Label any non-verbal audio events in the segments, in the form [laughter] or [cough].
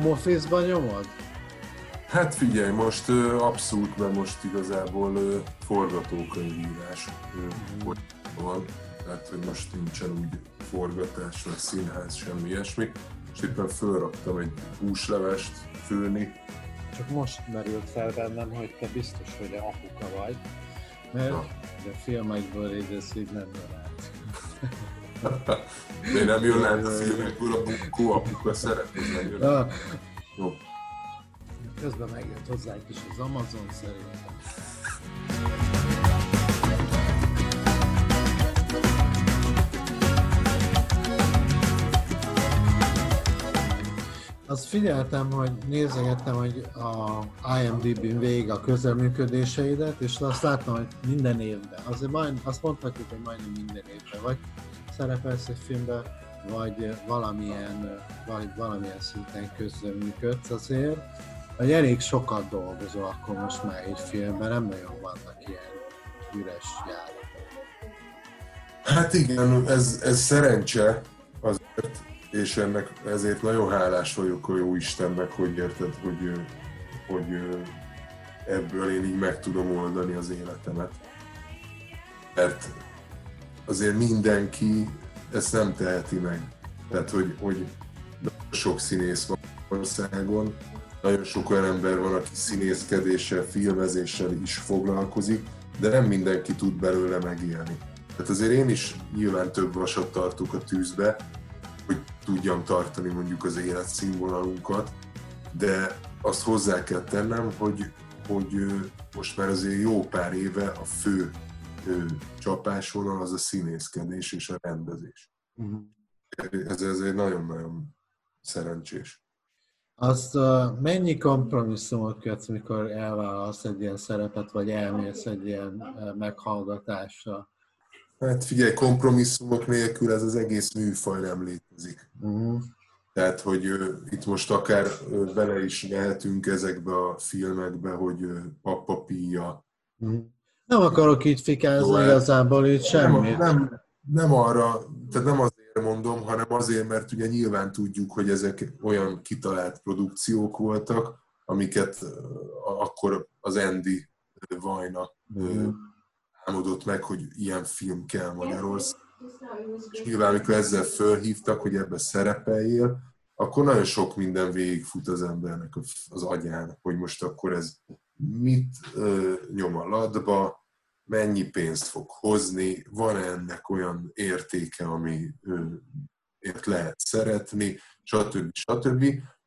home office-ban nyomod? Hát figyelj, most ö, abszolút, mert most igazából ö, forgatókönyvírás ö, van, tehát hogy most nincsen úgy forgatás, vagy színház, semmi ilyesmi, és éppen fölraktam egy húslevest főni. Csak most merült fel bennem, hogy te biztos, hogy a apuka vagy, mert a filmekből így ez így nem jön [laughs] De nem jön át a filmekből a bukkó apuka Jó. közben megjött hozzá egy kis az Amazon szerintem. Azt figyeltem, hogy nézegettem, hogy a IMDb-n végig a közelműködéseidet, és azt láttam, hogy minden évben, azért majd, azt mondhatjuk, hogy majdnem minden évben, vagy szerepelsz egy filmben, vagy valamilyen, vagy valamilyen szinten közreműködsz azért, hogy elég sokat dolgozol akkor most már egy filmben, nem nagyon vannak ilyen üres járatok. Hát igen, ez, ez szerencse azért, és ennek ezért nagyon hálás vagyok a jó Istennek, hogy érted, hogy, hogy ebből én így meg tudom oldani az életemet. Mert azért mindenki ezt nem teheti meg. Tehát, hogy, hogy sok színész van országon, nagyon sok olyan ember van, aki színészkedéssel, filmezéssel is foglalkozik, de nem mindenki tud belőle megélni. Tehát azért én is nyilván több vasat tartok a tűzbe, hogy tudjam tartani mondjuk az életszínvonalunkat, de azt hozzá kell tennem, hogy, hogy most már azért jó pár éve a fő csapásvonal az a színészkedés és a rendezés. Ez, ez egy nagyon-nagyon szerencsés. Azt uh, mennyi kompromisszumot kötsz, mikor elvállalsz egy ilyen szerepet, vagy elmész egy ilyen uh, meghallgatásra? Hát figyelj, kompromisszumok nélkül ez az egész műfaj nem létezik. Uh-huh. Tehát, hogy ö, itt most akár ö, bele is mehetünk ezekbe a filmekbe, hogy ö, Papa Pia. Uh-huh. Nem akarok így fikázni Jó, igazából itt semmit. Nem, nem, nem arra, tehát nem azért mondom, hanem azért, mert ugye nyilván tudjuk, hogy ezek olyan kitalált produkciók voltak, amiket akkor az Andy Vajna Uh-huh. álmodott meg, hogy ilyen film kell Magyarországon. És nyilván, amikor ezzel fölhívtak, hogy ebbe szerepeljél, akkor nagyon sok minden végigfut az embernek az agyán, hogy most akkor ez mit ö, nyom a ladba, mennyi pénzt fog hozni, van ennek olyan értéke, ami ért lehet szeretni, stb. stb.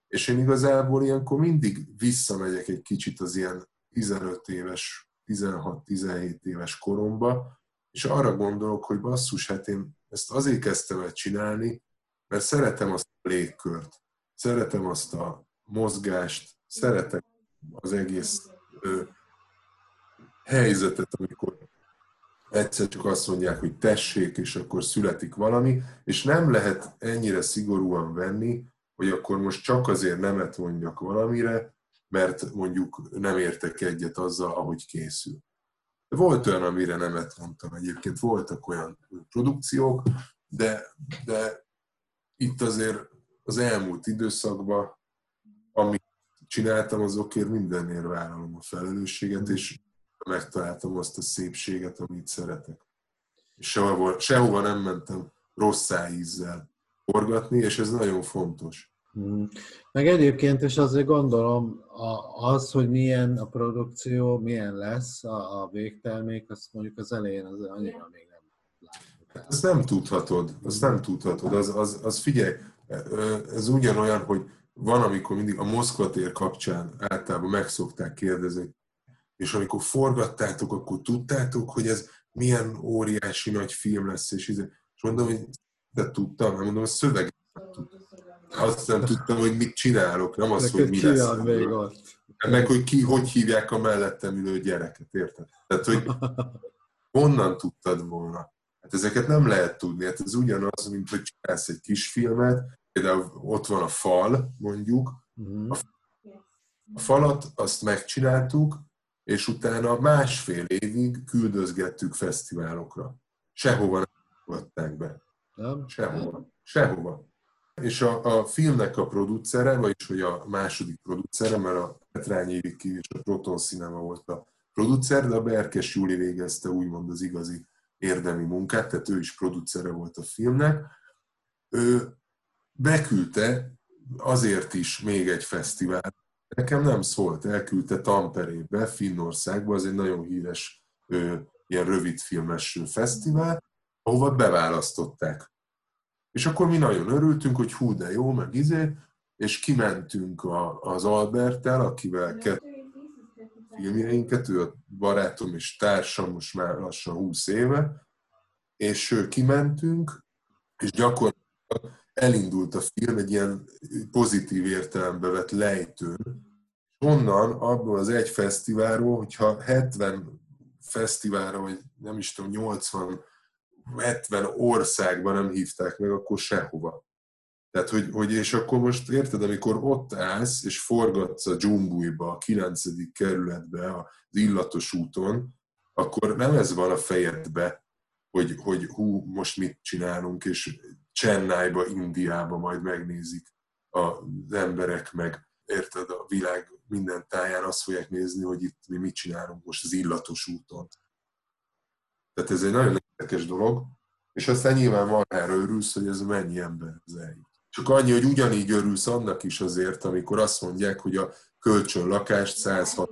És én igazából ilyenkor mindig visszamegyek egy kicsit az ilyen 15 éves, 16-17 éves koromba, és arra gondolok, hogy basszus, hát én ezt azért kezdtem el csinálni, mert szeretem azt a légkört, szeretem azt a mozgást, szeretem az egész helyzetet, amikor egyszer csak azt mondják, hogy tessék, és akkor születik valami, és nem lehet ennyire szigorúan venni, hogy akkor most csak azért nemet mondjak valamire, mert mondjuk nem értek egyet azzal, ahogy készül. Volt olyan, amire nemet mondtam egyébként, voltak olyan produkciók, de, de itt azért az elmúlt időszakban, amit csináltam, azokért mindenért vállalom a felelősséget, és megtaláltam azt a szépséget, amit szeretek. És sehova, sehova nem mentem rossz ízzel forgatni, és ez nagyon fontos. Mm. Meg egyébként is azért gondolom, az, hogy milyen a produkció, milyen lesz a, a végtermék, azt mondjuk az elején az annyira még nem látjuk. Ezt nem tudhatod, azt nem tudhatod. Az, az, az figyelj, ez ugyanolyan, hogy van, amikor mindig a Moszkva tér kapcsán általában meg szokták kérdezni, és amikor forgattátok, akkor tudtátok, hogy ez milyen óriási nagy film lesz, és, izé- és mondom, hogy de tudtam, nem mondom, a szöveget tudtam. Azt nem tudtam, hogy mit csinálok, nem az, hogy mi lesz. még? Meg, hogy ki, hogy hívják a mellettem ülő gyereket, érted? Tehát, hogy honnan tudtad volna? Hát ezeket nem lehet tudni. Hát ez ugyanaz, mint hogy csinálsz egy kis filmet, például ott van a fal, mondjuk, Mhm. a falat azt megcsináltuk, és utána másfél évig küldözgettük fesztiválokra. Sehova nem fogadták be. Nem? Sehova. Sehova. És a, a filmnek a producere, vagyis hogy a második producere, mert a Petrányi Viki és a Proton Cinema volt a producer, de a Berkes Júli végezte úgymond az igazi érdemi munkát, tehát ő is producere volt a filmnek. Ő beküldte azért is még egy fesztivál. Nekem nem szólt, elküldte Tamperébe, Finnországba, az egy nagyon híres ilyen rövidfilmes fesztivál, ahova beválasztották. És akkor mi nagyon örültünk, hogy hú, de jó, meg izé, és kimentünk a, az Albertel, akivel kettő filmjeinket, ő a barátom és társam most már lassan 20 éve, és kimentünk, és gyakorlatilag elindult a film egy ilyen pozitív értelembe vett lejtőn. Onnan, abból az egy fesztiválról, hogyha 70 fesztiválra, vagy nem is tudom, 80 70 országban nem hívták meg, akkor sehova. Tehát, hogy, hogy, és akkor most érted, amikor ott állsz, és forgatsz a dzsumbújba, a 9. kerületbe, az illatos úton, akkor nem ez van a fejedbe, hogy, hogy hú, most mit csinálunk, és Csennájba, Indiába majd megnézik az emberek, meg érted, a világ minden táján azt fogják nézni, hogy itt mi mit csinálunk most az illatos úton. Tehát ez egy nagyon érdekes dolog, és aztán nyilván marhára örülsz, hogy ez mennyi emberhez eljut. Csak annyi, hogy ugyanígy örülsz annak is azért, amikor azt mondják, hogy a kölcsön lakást 106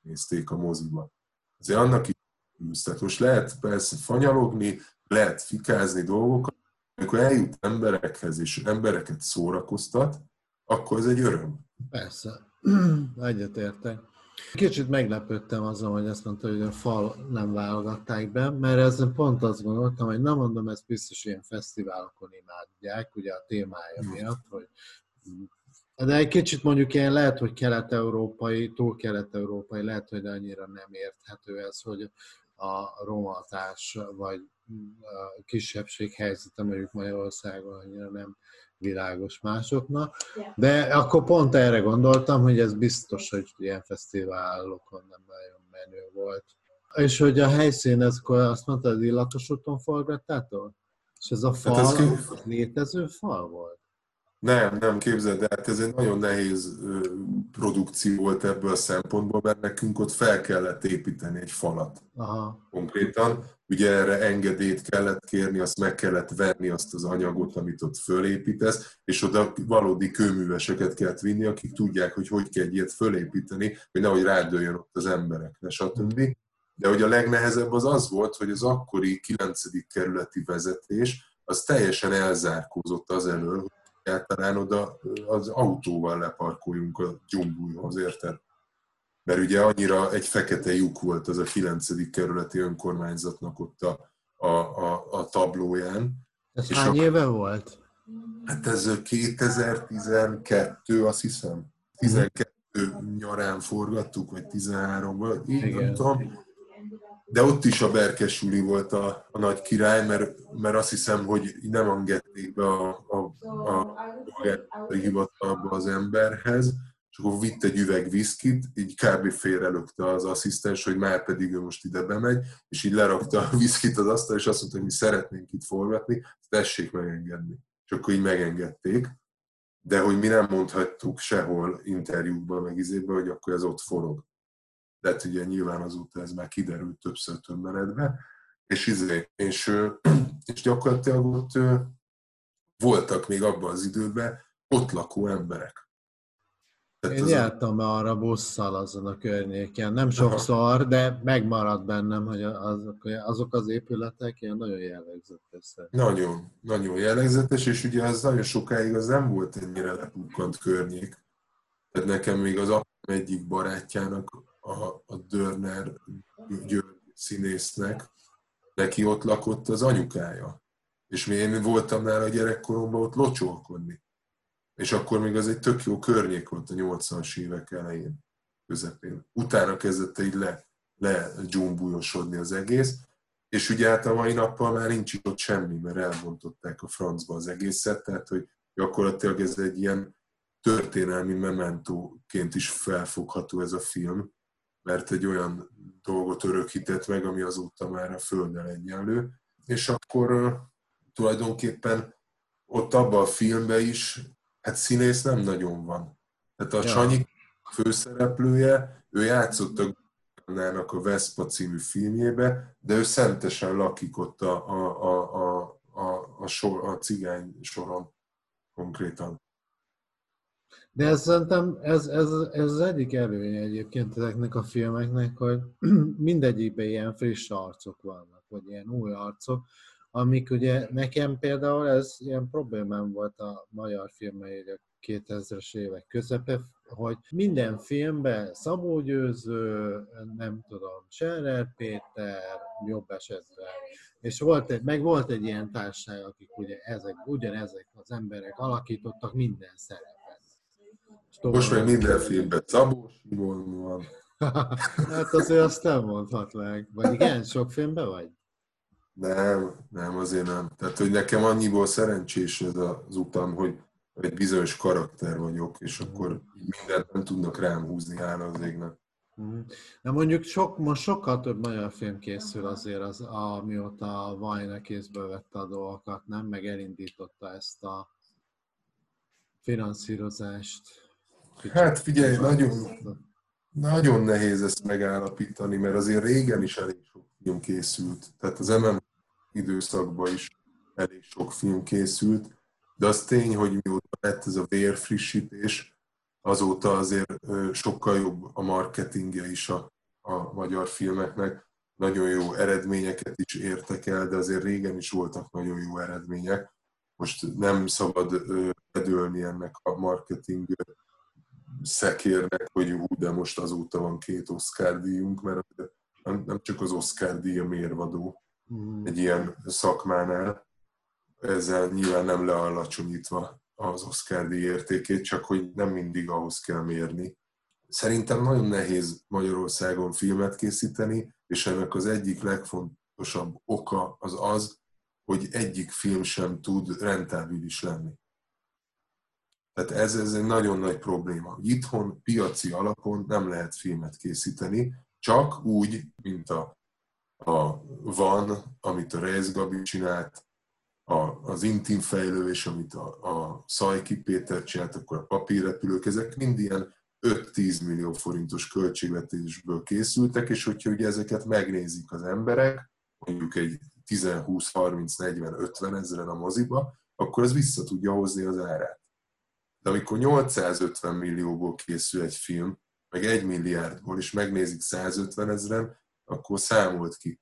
nézték a moziba. Azért annak is örülsz. Tehát most lehet persze fanyalogni, lehet fikázni dolgokat, amikor eljut emberekhez és embereket szórakoztat, akkor ez egy öröm. Persze, [clears throat] egyetértek. Kicsit meglepődtem azon, hogy azt mondta, hogy a fal nem válogatták be, mert ezzel pont azt gondoltam, hogy nem mondom, ezt biztos ilyen fesztiválokon imádják, ugye a témája miatt, hogy de egy kicsit mondjuk ilyen lehet, hogy kelet-európai, túl kelet-európai, lehet, hogy annyira nem érthető ez, hogy a romatás vagy a kisebbség helyzete mondjuk Magyarországon annyira nem világos másoknak. De akkor pont erre gondoltam, hogy ez biztos, hogy ilyen fesztiválokon nem nagyon menő volt. És hogy a helyszín, ez akkor azt mondta, hogy illatos úton forgattátok? És ez a fal, hát ez létező fal volt? Nem, nem képzeld, de hát ez egy nagyon nehéz produkció volt ebből a szempontból, mert nekünk ott fel kellett építeni egy falat Aha. konkrétan. Ugye erre engedélyt kellett kérni, azt meg kellett venni azt az anyagot, amit ott fölépítesz, és oda valódi kőműveseket kellett vinni, akik tudják, hogy hogy kell egy ilyet fölépíteni, hogy nehogy rádőjön ott az emberekre, stb. De hogy a legnehezebb az az volt, hogy az akkori 9. kerületi vezetés az teljesen elzárkózott az elől, egyáltalán oda az autóval leparkoljunk a dzsumbújhoz, érted? Mert ugye annyira egy fekete lyuk volt az a 9. kerületi önkormányzatnak ott a, a, a, a tablóján. Ez és hány a, éve volt? Hát ez 2012, azt hiszem. 12 nyarán forgattuk, vagy 13-ban, így nem tudom de ott is a Berkes Juli volt a, a nagy király, mert, mert azt hiszem, hogy nem engedték be a, a, a, a hivatalba az emberhez, akkor vitt egy üveg viszkit, így kb. félrelökte az asszisztens, hogy már pedig ő most ide bemegy, és így lerakta a viszkit az asztal, és azt mondta, hogy mi szeretnénk itt forgatni, tessék megengedni. És akkor így megengedték, de hogy mi nem mondhattuk sehol interjúkban, meg izében, hogy akkor ez ott forog de hát ugye nyilván azóta ez már kiderült többször több és, izé, és, [clears throat] és gyakorlatilag ott voltak még abban az időben ott lakó emberek. Én jártam a... arra busszal azon a környéken, nem sokszor, de megmaradt bennem, hogy azok, azok az épületek ilyen nagyon jellegzetesek. Nagyon, nagyon jellegzetes, és ugye az nagyon sokáig az nem volt ennyire lepukkant környék. Tehát nekem még az egyik barátjának a, a Dörner György színésznek, neki ott lakott az anyukája. És mi én voltam nála gyerekkoromban ott locsolkodni. És akkor még az egy tök jó környék volt a 80-as évek elején, közepén. Utána kezdett így le, le dzsumbújosodni az egész, és ugye hát a mai nappal már nincs ott semmi, mert elbontották a francba az egészet, tehát hogy gyakorlatilag ez egy ilyen történelmi mementóként is felfogható ez a film, mert egy olyan dolgot örökített meg, ami azóta már a Földdel egyenlő. És akkor tulajdonképpen ott abban a filmben is, hát színész nem nagyon van. Tehát a Ja. Sanyi főszereplője, ő játszott a Gánának a Vespa című filmjébe, de ő szentesen lakik ott a, a, a, a, a, a, sor, a cigány soron konkrétan. De ez szerintem ez, ez, ez az egyik előnye egyébként ezeknek a filmeknek, hogy [clears throat] mindegyikben ilyen friss arcok vannak, vagy ilyen új arcok, amik ugye nekem például ez ilyen problémám volt a magyar filmeiről 2000-es évek közepe, hogy minden filmben Szabó Győző, nem tudom, Scherer Péter, jobb esetben, és volt egy, meg volt egy ilyen társaság, akik ugye ezek, ugyanezek az emberek alakítottak minden szerepet. És Most meg tovább- minden filmben Szabó Simon van. [laughs] hát azért azt nem mondhatnánk. Vagy igen, sok filmben vagy? Nem, nem, azért nem. Tehát, hogy nekem annyiból szerencsés ez az utam, hogy egy bizonyos karakter vagyok, és akkor mindent nem tudnak rám húzni, hála az égnek. Mhm. De mondjuk sok, most sokkal több magyar film készül azért, az, amióta Vajna kézből vette a dolgokat, nem? Meg elindította ezt a finanszírozást. Hát figyelj, nagyon, nagyon nehéz ezt megállapítani, mert azért régen is elég sok film készült. Tehát az MM időszakban is elég sok film készült, de az tény, hogy mióta lett ez a vérfrissítés, azóta azért sokkal jobb a marketingje is a, a magyar filmeknek. Nagyon jó eredményeket is értek el, de azért régen is voltak nagyon jó eredmények. Most nem szabad ö, bedőlni ennek a marketing szekérnek, hogy hú, de most azóta van két Oscar díjunk, mert nem, nem csak az Oscar díj a mérvadó. Egy ilyen szakmánál, ezzel nyilván nem lealacsonyítva az Oscar díj értékét, csak hogy nem mindig ahhoz kell mérni. Szerintem nagyon nehéz Magyarországon filmet készíteni, és ennek az egyik legfontosabb oka az az, hogy egyik film sem tud rentábilis lenni. Tehát ez, ez egy nagyon nagy probléma. Itthon piaci alapon nem lehet filmet készíteni, csak úgy, mint a, a Van, amit a Reis Gabi csinált, a, az Intim fejlődés, amit a, a Szajki Péter csinált, akkor a papírrepülők, ezek mind ilyen 5-10 millió forintos költségvetésből készültek, és hogyha ugye ezeket megnézik az emberek, mondjuk egy 10-20-30-40-50 ezeren a moziba, akkor az vissza tudja hozni az árát. De amikor 850 millióból készül egy film, meg 1 milliárdból, és megnézik 150 ezeren, akkor számolt ki.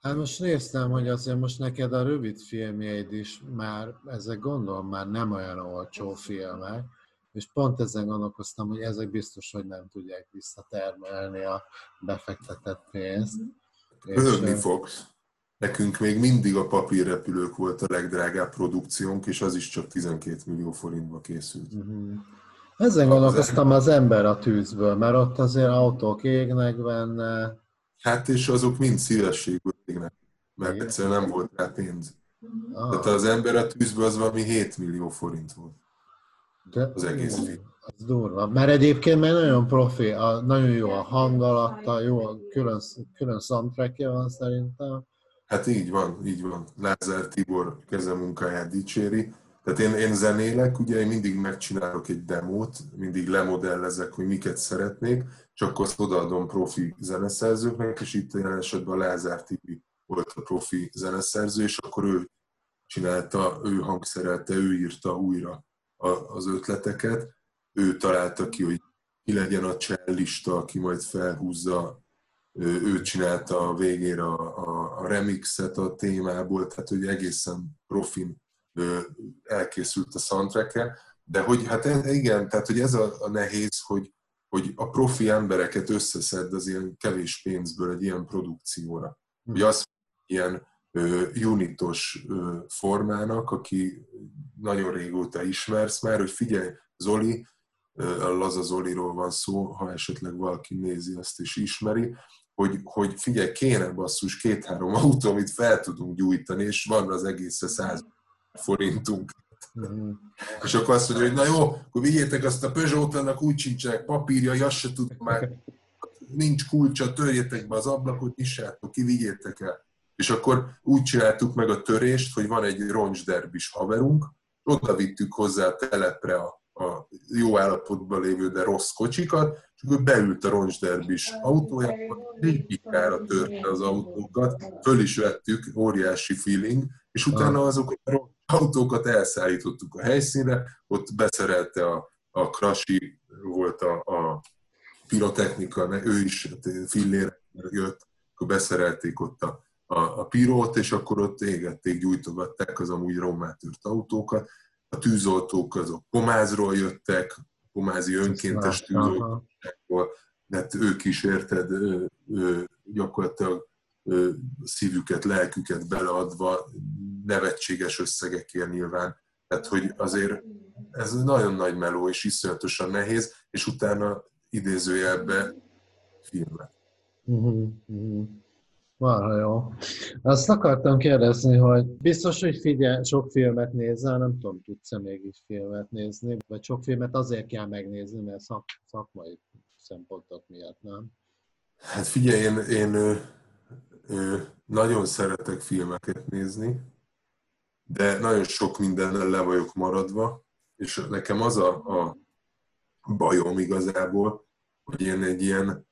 Hát most néztem, hogy azért most neked a rövid filmjeid is már, ezek gondolom már nem olyan olcsó filmek, és pont ezen gondolkoztam, hogy ezek biztos, hogy nem tudják visszatermelni a befektetett pénzt. És, Röhögni ö, fogsz. Nekünk még mindig a papírrepülők volt a legdrágább produkciónk, és az is csak 12 millió forintba készült. Mhm. Ezen gondolkoztam az ember a tűzből, mert ott azért autók égnek benne. Hát és azok mind szívességből égnek, mert Igen. egyszerűen nem volt rá pénz. Tehát Ah, az ember a tűzből az valami 7 millió forint volt. de, az egész film. Az durva. Mert egyébként már nagyon profi, a, nagyon jó a hangalatta, jó, a külön, külön soundtrackje van szerintem. Hát így van, így van. Lázár Tibor kezemunkáját dicséri. Tehát én, én zenélek, ugye én mindig megcsinálok egy demót, mindig lemodellezek, hogy miket szeretnék, akkor azt odaadom profi zeneszerzőknek, és itt jelen esetben a Lázár Tibi volt a profi zeneszerző, és akkor ő csinálta, ő hangszerelte, ő írta újra az ötleteket, ő találta ki, hogy ki legyen a cellista, aki majd felhúzza. Ő, ő csinálta a végére a, a, a remixet a témából, tehát hogy egészen profin elkészült a soundtrack de hogy hát ez, igen, tehát hogy ez a, a nehéz, hogy, hogy a profi embereket összeszed az ilyen kevés pénzből egy ilyen produkcióra. Hogy az ilyen ö, unitos ö, formának, aki nagyon régóta ismersz már, hogy figyelj, Zoli, ö, a Laza Zoliról van szó, ha esetleg valaki nézi azt és ismeri, hogy, hogy figyelj, kéne basszus két-három autó, amit fel tudunk gyújtani, és van az egészre 100 forintunk. Mhm. És akkor azt mondja, hogy na jó, akkor vigyétek azt a Peugeot, annak úgy sincsenek papírjai, azt se tud már, nincs kulcsa, törjétek be az ablakot, nyissátok ki, vigyétek el. És akkor úgy csináltuk meg a törést, hogy van egy roncsderbis haverunk, oda vittük hozzá a telepre a, a jó állapotban lévő, de rossz kocsikat, és akkor beült a roncsderbis autójába, pikára törte az autókat, föl is vettük, óriási feeling, és utána azokat a autókat elszállítottuk a helyszínre, ott beszerelte a, a Krasi, volt a, a pirotechnika, ő is hát, fillér jött, akkor beszerelték ott a, a, a pirót, és akkor ott égették, gyújtogatták az amúgy rommátört autókat. A tűzoltók azok Pomázról jöttek, Pomázi önkéntes tűzoltókból, de hát ők is érted, gyakorlatilag szívüket, lelküket beleadva, nevetséges összegekért nyilván. Tehát, hogy azért ez nagyon nagy meló, és iszonyatosan nehéz, és utána idézőjelbe filmet. Uh-huh, uh-huh. Marha jó. Azt akartam kérdezni, hogy biztos, hogy figyel, sok filmet nézel, nem tudom, tudsz-e mégis filmet nézni, vagy sok filmet azért kell megnézni, mert szak, szakmai szempontok miatt, nem? Hát figyelj, én, én ö, ö, nagyon szeretek filmeket nézni, de nagyon sok mindennel le vagyok maradva, és nekem az a, a bajom igazából, hogy én egy ilyen,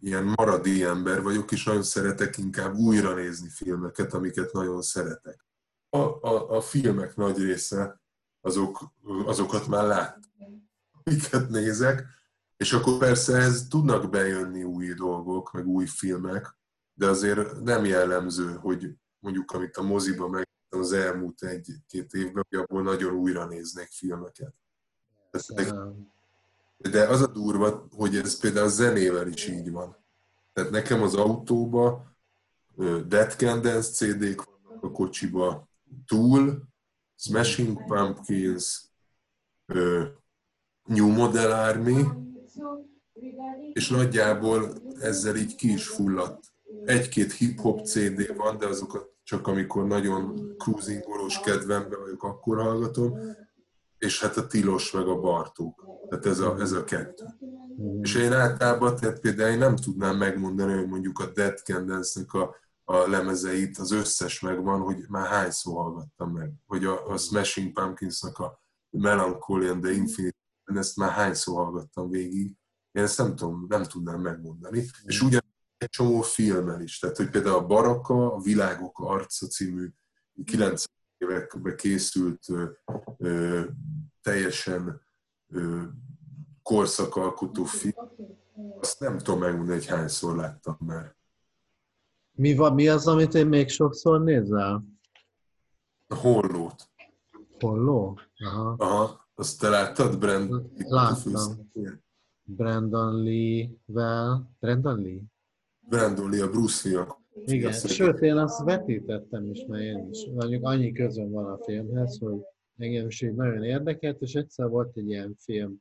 ilyen maradi ember vagyok, és nagyon szeretek inkább újra nézni filmeket, amiket nagyon szeretek. A, a, a filmek nagy része azok, azokat már lát, amiket nézek, és akkor persze ez tudnak bejönni új dolgok, meg új filmek, de azért nem jellemző, hogy mondjuk amit a moziba meg az elmúlt egy-két évben, hogy abból nagyon újra néznék filmeket. De az a durva, hogy ez például a zenével is így van. Tehát nekem az autóba Dead Candles CD-k vannak a kocsiba, Tool, Smashing Pumpkins, New Model Army, és nagyjából ezzel így ki is fulladt. Egy-két hip-hop CD van, de azokat csak amikor nagyon cruisingolós kedvemben vagyok, akkor hallgatom, és hát a Tilos meg a Bartók. Tehát ez a, ez a kettő. Mm. És én általában, tehát például én nem tudnám megmondani, hogy mondjuk a Dead Candles-nek a, a lemezeit, az összes megvan, hogy már hányszor hallgattam meg. Vagy a, a Smashing Pumpkins-nak a Melancholy and the Infinite, ezt már hányszor hallgattam végig. Én ezt nem tudom, nem tudnám megmondani. Mm. És ugyan egy csomó filmmel is. Tehát, hogy például a Baraka, a Világok arca című 90 években készült ö, teljesen ö, korszakalkotó film. Azt nem tudom megmondani, hogy hányszor láttam már. Mi, van, mi az, amit én még sokszor nézel? A Hollót. Holló? Aha. Aha. Azt te láttad, Brandon? Láttam. Brandon Lee-vel. Brandon Lee? Brandon Lee, a Bruce Lee. Igen, sőt, én azt vetítettem is, mert én is. Mondjuk annyi közön van a filmhez, hogy engem is így nagyon érdekelt, és egyszer volt egy ilyen film,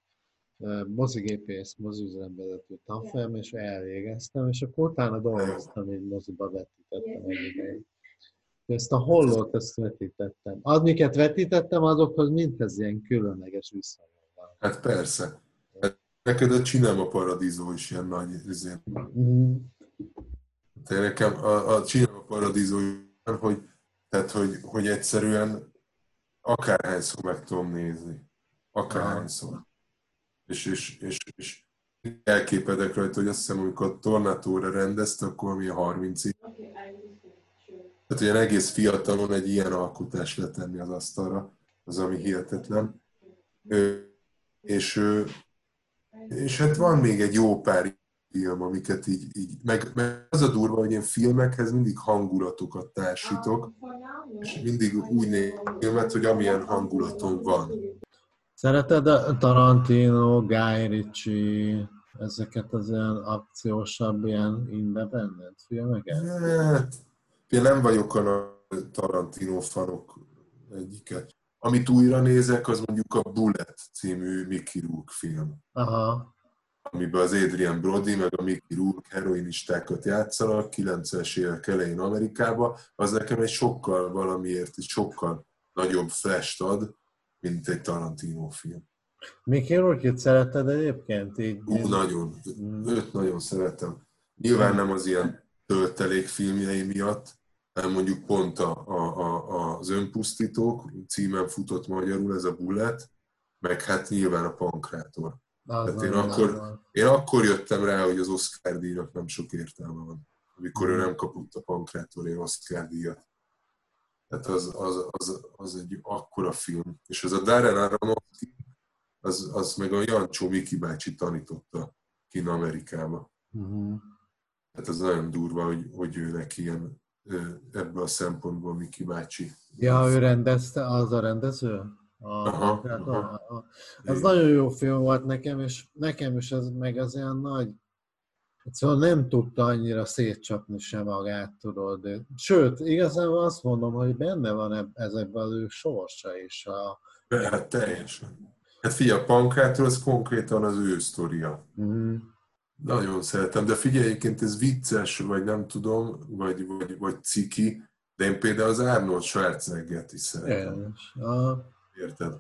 mozigépész, mozizemvezető tanfolyam, és elvégeztem, és akkor utána dolgoztam, egy moziba vetítettem egy ideig. Ezt a hollót, ezt vetítettem. Az, miket vetítettem, azokhoz mindez ilyen különleges viszonyom van. Hát persze. Hát neked a Cinema Paradiso is ilyen nagy üzén. Mm. Tehát nekem a, a Cinema Paradiso hogy, tehát, hogy, hogy egyszerűen akárhányszor meg tudom nézni. Akárhányszor. És, és, és, és elképedek rajta, hogy azt hiszem, amikor a tornátóra rendezte, akkor mi a 30 év. Tehát ilyen egész fiatalon egy ilyen alkotás letenni az asztalra, az ami hihetetlen. És, és hát van még egy jó pár film, amiket így, így meg, meg az a durva, hogy én filmekhez mindig hangulatokat társítok, és mindig úgy nézem, hogy amilyen hangulatom van. Szereted a Tarantino, Guy Ritchie, ezeket az ilyen akciósabb, ilyen independent filmeket? Hát, én nem vagyok a Tarantino fanok egyiket. Amit újra nézek, az mondjuk a Bullet című Mickey Rourke film. Aha amiben az Adrian Brody meg a Mickey Rourke heroinistákat játszanak 90-es évek elején Amerikába, az nekem egy sokkal valamiért, egy sokkal nagyobb flash ad, mint egy Tarantino film. Mickey Rourke-t szereted egyébként? Így... Ú, nagyon. Mm. Őt nagyon szeretem. Nyilván nem az ilyen töltelék filmjei miatt, hanem mondjuk pont a, a, a, az önpusztítók címen futott magyarul ez a bullet, meg hát nyilván a pankrátor. Tehát én akkor, én akkor jöttem rá, hogy az Oscar díjnak nem sok értelme van, amikor ő mhm. nem kapott a pankrátorért Oscar díjat. Tehát az, az, az, az egy akkora film. És ez a Darren Aronofsky, az, az meg a Jancsó Miki bácsi tanította kin Amerikába. Uh-huh. Tehát az nagyon durva, hogy, hogy ő neki ilyen ebből a szempontból Miki bácsi. Ja, ő rendezte, az a rendező? A, aha, tehát aha. A, a, az nagyon jó film volt nekem, és nekem is ez meg az ilyen nagy, szóval nem tudta annyira szétcsapni sem magát, tudod. De, sőt, igazából azt mondom, hogy benne van ezekben az ő sorsa is. A, hát teljesen. Hát figyelj, a Pankrátor az konkrétan az ő sztoria. Mm. Nagyon szeretem, de figyelj, egyébként ez vicces, vagy nem tudom, vagy, vagy, vagy ciki, de én például az Arnold Schwarzeneggert is szeretem. Érted?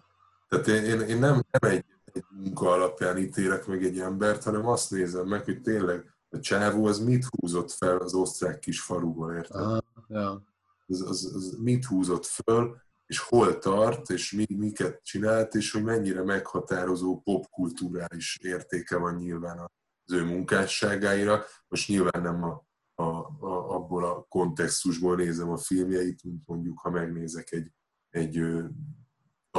Tehát én, én, én nem, nem egy, egy munka alapján ítélek meg egy embert, hanem azt nézem meg, hogy tényleg a csávó az mit húzott fel az osztrák kis faluból, érted? Ah, ja. az, az, az mit húzott föl, és hol tart, és mi, miket csinált, és hogy mennyire meghatározó popkulturális értéke van nyilván az ő munkásságáira. Most nyilván nem a, a, a, abból a kontextusból nézem a filmjeit, mint mondjuk, ha megnézek egy, egy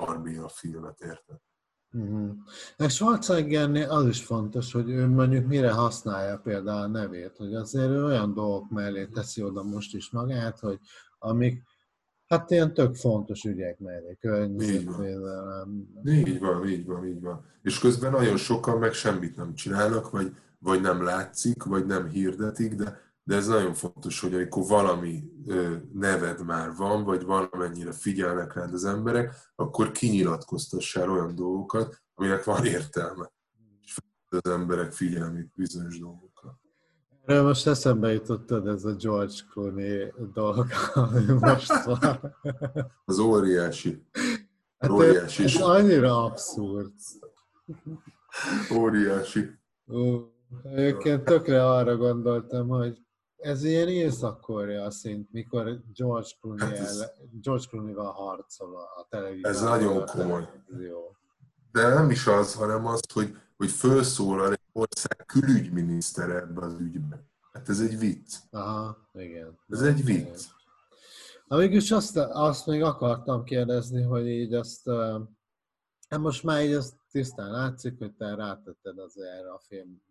Barbie filmet, érted? Uh-huh. Meg Schwarzeneggernél az is fontos, hogy ő mondjuk mire használja például a nevét, hogy azért ő olyan dolgok mellé teszi oda most is magát, hogy amik Hát ilyen tök fontos ügyek mellé, környezetvédelem. Így van, így van, így van. És közben nagyon sokan meg semmit nem csinálnak, vagy, vagy nem látszik, vagy nem hirdetik, de, de ez nagyon fontos, hogy amikor valami neved már van, vagy valamennyire figyelnek rád az emberek, akkor kinyilatkoztassál olyan dolgokat, aminek van értelme. És az emberek figyelmét bizonyos dolgok. Erről most eszembe jutottad ez a George Clooney dolog, ami most van. Az óriási. Hát óriási. Ez, ez annyira abszurd. Óriási. Ó, egyébként tökre arra gondoltam, hogy ez ilyen észak szint, mikor George Clooney, hát ez, George Clooney-val harcol a televízió. Ez nagyon komoly. De nem is az, hanem az, hogy, hogy felszólal ország külügyminisztere ebbe az ügyben. Hát ez egy vicc. Aha, igen. Ez egy vicc. Na mégis azt, azt még akartam kérdezni, hogy így azt, hát most már így azt tisztán látszik, hogy te rátetted az erre a film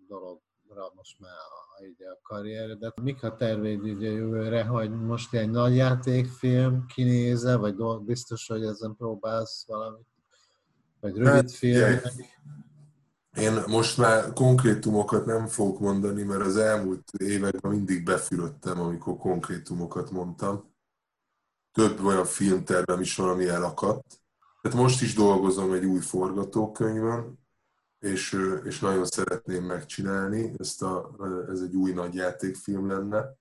dologra most már a, így a karrieredet. Mik a tervéd így a jövőre, hogy most egy nagy játékfilm kinéze, vagy biztos, hogy ezen próbálsz valamit? Vagy rövid hát, filmek? Én most már konkrétumokat nem fogok mondani, mert az elmúlt években mindig befülöttem, amikor konkrétumokat mondtam. Több olyan filmtervem is van, ami elakadt. Tehát most is dolgozom egy új forgatókönyvön, és, és nagyon szeretném megcsinálni. Ezt a, ez egy új nagy játékfilm lenne.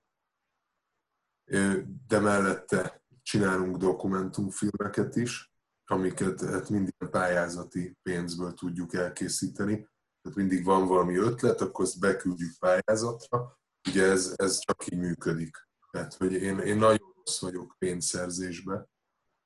De mellette csinálunk dokumentumfilmeket is amiket hát mindig pályázati pénzből tudjuk elkészíteni. Tehát mindig van valami ötlet, akkor ezt beküldjük pályázatra. Ugye ez, ez csak így működik. Tehát, hogy én, én nagyon rossz vagyok pénzszerzésbe,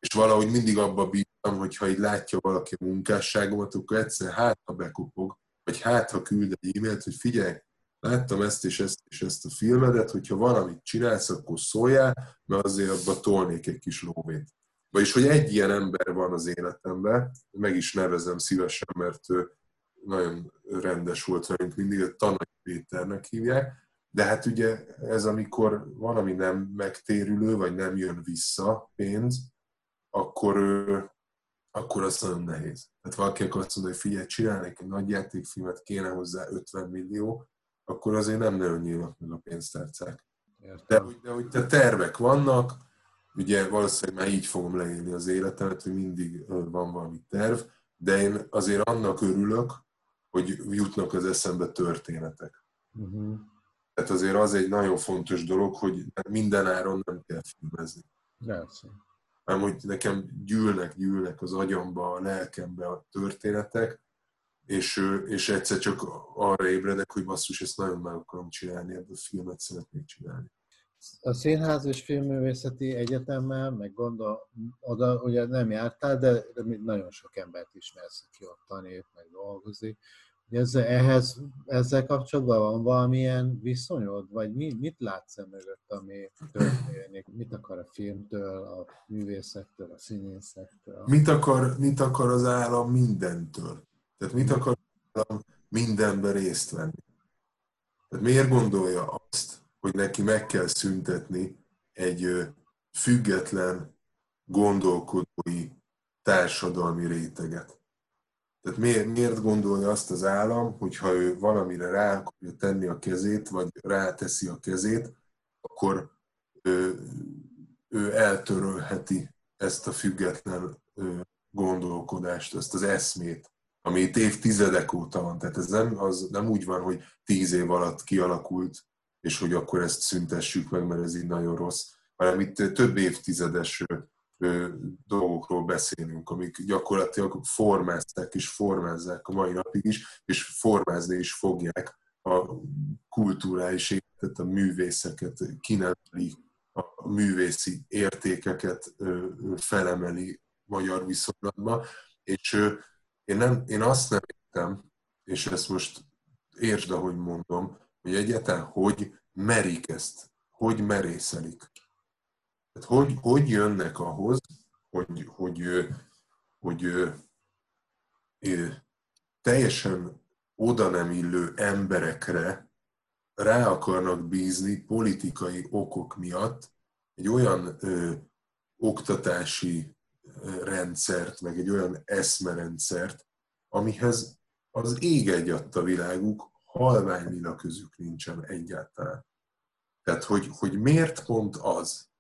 és valahogy mindig abba bízom, hogy ha így látja valaki a munkásságomat, akkor egyszer hát, ha bekopog, vagy hát, ha küld egy e-mailt, hogy figyelj, láttam ezt és ezt és ezt a filmedet, hogyha valamit csinálsz, akkor szóljál, mert azért abba tolnék egy kis lóvét. Vagyis, hogy egy ilyen ember van az életemben, meg is nevezem szívesen, mert ő nagyon rendes volt velünk mindig, Tanai Péternek hívják, de hát ugye ez amikor valami nem megtérülő, vagy nem jön vissza pénz, akkor, akkor az nagyon nehéz. Tehát valaki azt mondja, hogy figyelj, csinálnék egy nagy játékfilmet, kéne hozzá 50 millió, akkor azért nem nagyon nyílnak meg a pénztárcák. De, de hogy te tervek vannak, ugye valószínűleg már így fogom leélni az életemet, hogy mindig van valami terv, de én azért annak örülök, hogy jutnak az eszembe történetek. Uh-huh. Tehát azért az egy nagyon fontos dolog, hogy minden áron nem kell filmezni. Persze. Hanem, hogy nekem gyűlnek, gyűlnek az agyamba, a lelkembe a történetek, és, és egyszer csak arra ébredek, hogy basszus, ezt nagyon meg akarom csinálni, ebből a filmet szeretnék csinálni. a Színház és Filmművészeti Egyetemmel, meg gondol, oda ugye nem jártál, de nagyon sok embert ismersz, aki ott tanít, meg dolgozik. Ezzel, ehhez, ezzel kapcsolatban van valamilyen viszonyod, vagy mi, mit látsz e mögött, ami történik? Mit akar a filmtől, a művészettől, a színészektől? Mit akar, mit akar az állam mindentől? Tehát mit akar az állam mindenben részt venni? Tehát miért gondolja azt, hogy neki meg kell szüntetni egy független gondolkodói társadalmi réteget. Tehát miért, miért gondolja azt az állam, hogyha ő valamire rá akarja tenni a kezét, vagy ráteszi a kezét, akkor ő, ő eltörölheti ezt a független gondolkodást, ezt az eszmét, ami itt évtizedek óta van. Tehát ez nem, az nem úgy van, hogy tíz év alatt kialakult és hogy akkor ezt szüntessük meg, mert ez így nagyon rossz, hanem itt több évtizedes dolgokról beszélünk, amik gyakorlatilag formázták és formázzák a mai napig is, és formázni is fogják a kulturális életet, a művészeket, kineveli a művészi értékeket felemeli magyar viszonylatba, és én, nem, én azt nem értem, és ezt most értsd, ahogy mondom, hogy egyáltalán hogy merik ezt, hogy merészelik. Tehát hogy, hogy jönnek ahhoz, hogy, hogy, hogy, hogy, teljesen oda nem illő emberekre rá akarnak bízni politikai okok miatt egy olyan ö, oktatási rendszert, meg egy olyan eszmerendszert, amihez az ég egyadt világuk, halvány a közük nincsen egyáltalán. Tehát, hogy, hogy miért pont az?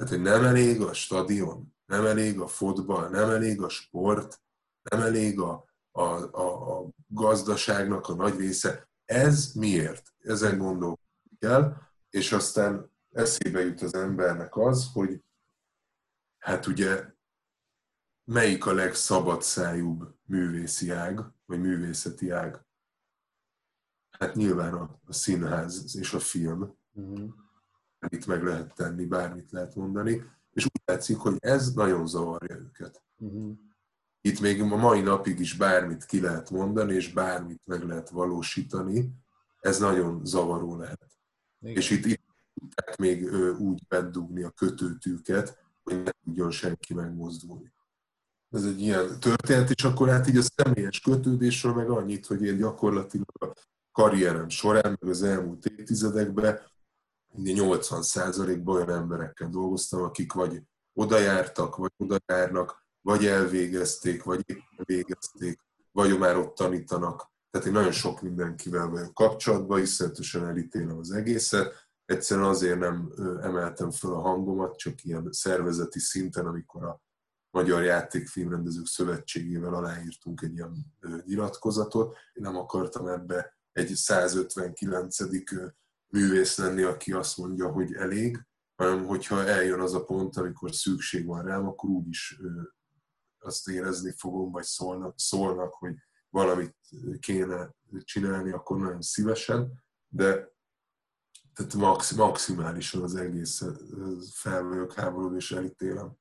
Tehát, hogy nem elég a stadion, nem elég a fotball, nem elég a sport, nem elég a, a, a, a gazdaságnak a nagy része. Ez miért? Ezen gondolkodni kell, és aztán eszébe jut az embernek az, hogy hát ugye melyik a legszabadszájúbb művészi ág, vagy művészeti ág? Hát nyilván a, a színház és a film. Uh-huh. Itt meg lehet tenni, bármit lehet mondani. És úgy látszik, hogy ez nagyon zavarja őket. Uh-huh. Itt még a mai napig is bármit ki lehet mondani, és bármit meg lehet valósítani. Ez nagyon zavaró lehet. Igen. És itt, itt tudták még úgy bedugni a kötőtűket, hogy ne tudjon senki megmozdulni. Ez egy ilyen történet, és akkor hát így a személyes kötődésről meg annyit, hogy én gyakorlatilag a karrierem során, meg az elmúlt évtizedekben 80%-ban olyan emberekkel dolgoztam, akik vagy oda jártak, vagy oda vagy elvégezték, vagy éppen végezték, vagy már ott tanítanak. Tehát én nagyon sok mindenkivel vagyok kapcsolatban, iszonyatosan elítélem az egészet. Egyszerűen azért nem emeltem fel a hangomat, csak ilyen szervezeti szinten, amikor a Magyar Játékfilmrendezők Szövetségével aláírtunk egy ilyen nyilatkozatot. Én nem akartam ebbe egy 159. művész lenni, aki azt mondja, hogy elég, hanem hogyha eljön az a pont, amikor szükség van rám, akkor úgyis azt érezni fogom, vagy szólnak, szólnak, hogy valamit kéne csinálni, akkor nagyon szívesen, de tehát max, maximálisan az egész fel vagyok háborodva és elítélem.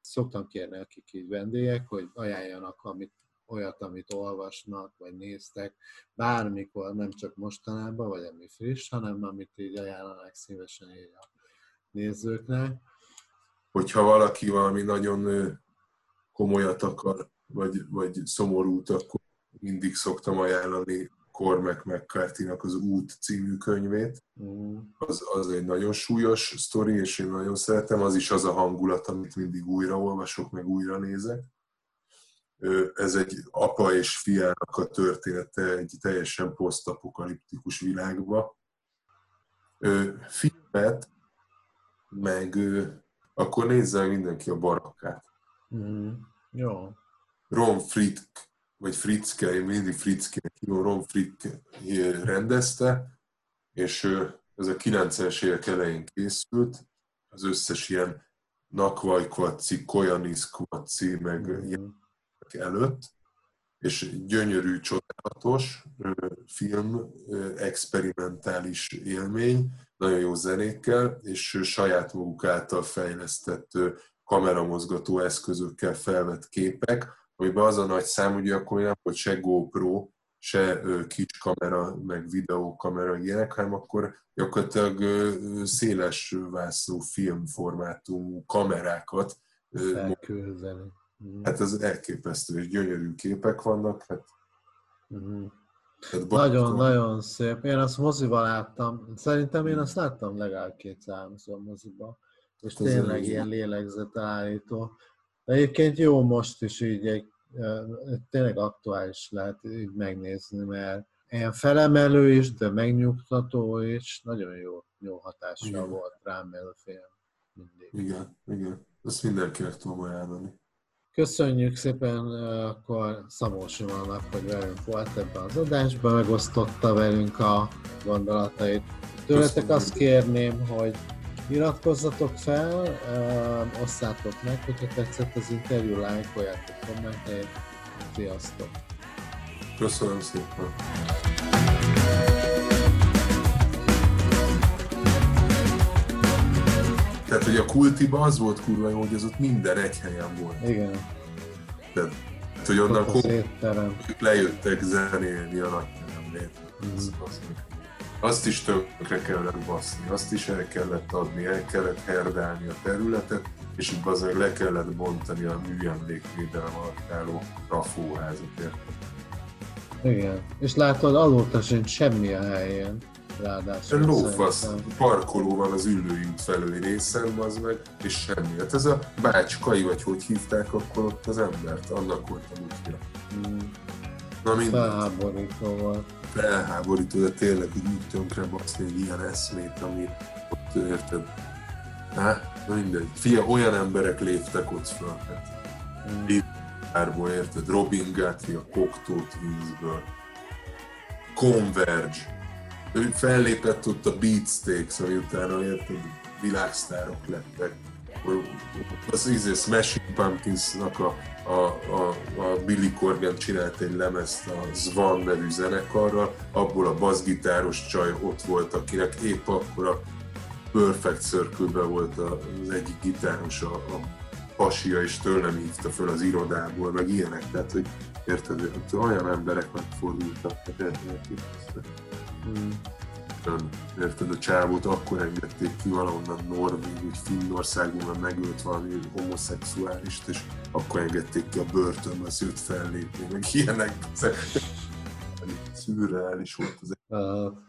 Szoktam kérni, akik így vendégek, hogy ajánljanak amit olyat, amit olvasnak, vagy néztek, bármikor, nem csak mostanában, vagy ami friss, hanem amit így ajánlanak szívesen így a nézőknek. Hogyha valaki valami nagyon komolyat akar, vagy, vagy szomorút, akkor mindig szoktam ajánlani Cormac mccarthy az Út című könyvét. Mm. Az, az egy nagyon súlyos sztori, és én nagyon szeretem. Az is az a hangulat, amit mindig újra olvasok, meg újra nézek ez egy apa és fiának a története egy teljesen posztapokaliptikus világba. Filmet, meg akkor nézze mindenki a barakkát. Mm, jó. Ron Fritk, vagy Fritzke, én mindig Fritzke Ron Fritke rendezte, és ez a 90-es évek elején készült, az összes ilyen Nakvajkvaci, Kojaniszkvaci, meg mm. ilyen előtt, és gyönyörű, csodálatos film, experimentális élmény, nagyon jó zenékkel, és saját maguk által fejlesztett kameramozgató eszközökkel felvett képek, amiben az a nagy szám, ugye akkor nem volt se GoPro, se kis kamera, meg videókamera ilyenek, hanem akkor gyakorlatilag széles vászló filmformátumú kamerákat Elkülözeni. Mhm. Hát ez elképesztő, és gyönyörű képek vannak. Hát, uh-huh. hát nagyon, nagyon szép. Én azt moziba láttam. Szerintem én azt láttam legalább két százszor moziba. És hát tényleg ilyen lélegzetállító. De egyébként jó most is így egy, tényleg aktuális lehet így megnézni, mert ilyen felemelő is, de megnyugtató is, nagyon jó, jó hatással igen. volt rám ez a film. Mindig. Igen, igen. Ezt mindenkinek tudom ajánlani. Köszönjük szépen akkor Szabó Simonnak, hogy velünk volt ebben az adásban, megosztotta velünk a gondolatait. Tőletek azt kérném, hogy iratkozzatok fel, osszátok meg, hogyha tetszett az interjú, lájkoljátok, kommenteljetek. Sziasztok! Köszönöm szépen! Tehát, hogy a kultiba az volt kurva jó, hogy az ott minden egy helyen volt. Igen. Tehát, hogy onnan lejöttek zenélni a nagyteremnél. Mm. Azt is tönkre kellett baszni, azt is el kellett adni, el kellett herdálni a területet, és itt azért le kellett bontani a műemlékvédelem alatt álló rafóházat, Igen, és látod, alóta sincs semmi a helyén ráadásul. Lófasz, parkoló van az ülőink felőli részen, az meg, és semmi. Hát ez a bácskai, vagy hogy hívták akkor ott az embert, annak volt a útja. Hmm. Na mindegy. Felháborító volt. Felháborító, de tényleg így úgy tönkre baszni egy ilyen eszmét, ami ott érted. Hát, na mindegy. Fia, olyan emberek léptek ott fel. Hát. Hmm. érted? Robin Guthrie, a Cocteau Twinsből. Converge, ő fellépett ott a Beatsteaks, ami utána érted, világsztárok lettek. Az izé Smashing Pumpkinsnak a, a, a, a Billy Corgan csinált egy lemezt a Zvan nevű zenekarral, abból a bassgitáros csaj ott volt, akinek épp akkor a Perfect circle volt az egyik gitáros, a, a pasia, és tőlem hívta föl az irodából, meg ilyenek, tehát hogy érted, olyan emberek megfordultak, tehát Hmm. Érted, a csávót akkor engedték ki valahonnan Norvég, vagy Finnországban, megölt valami homoszexuálist, és akkor engedték ki a börtönbe, az jött fellépni, meg ilyenek. Szürreális volt az. Uh,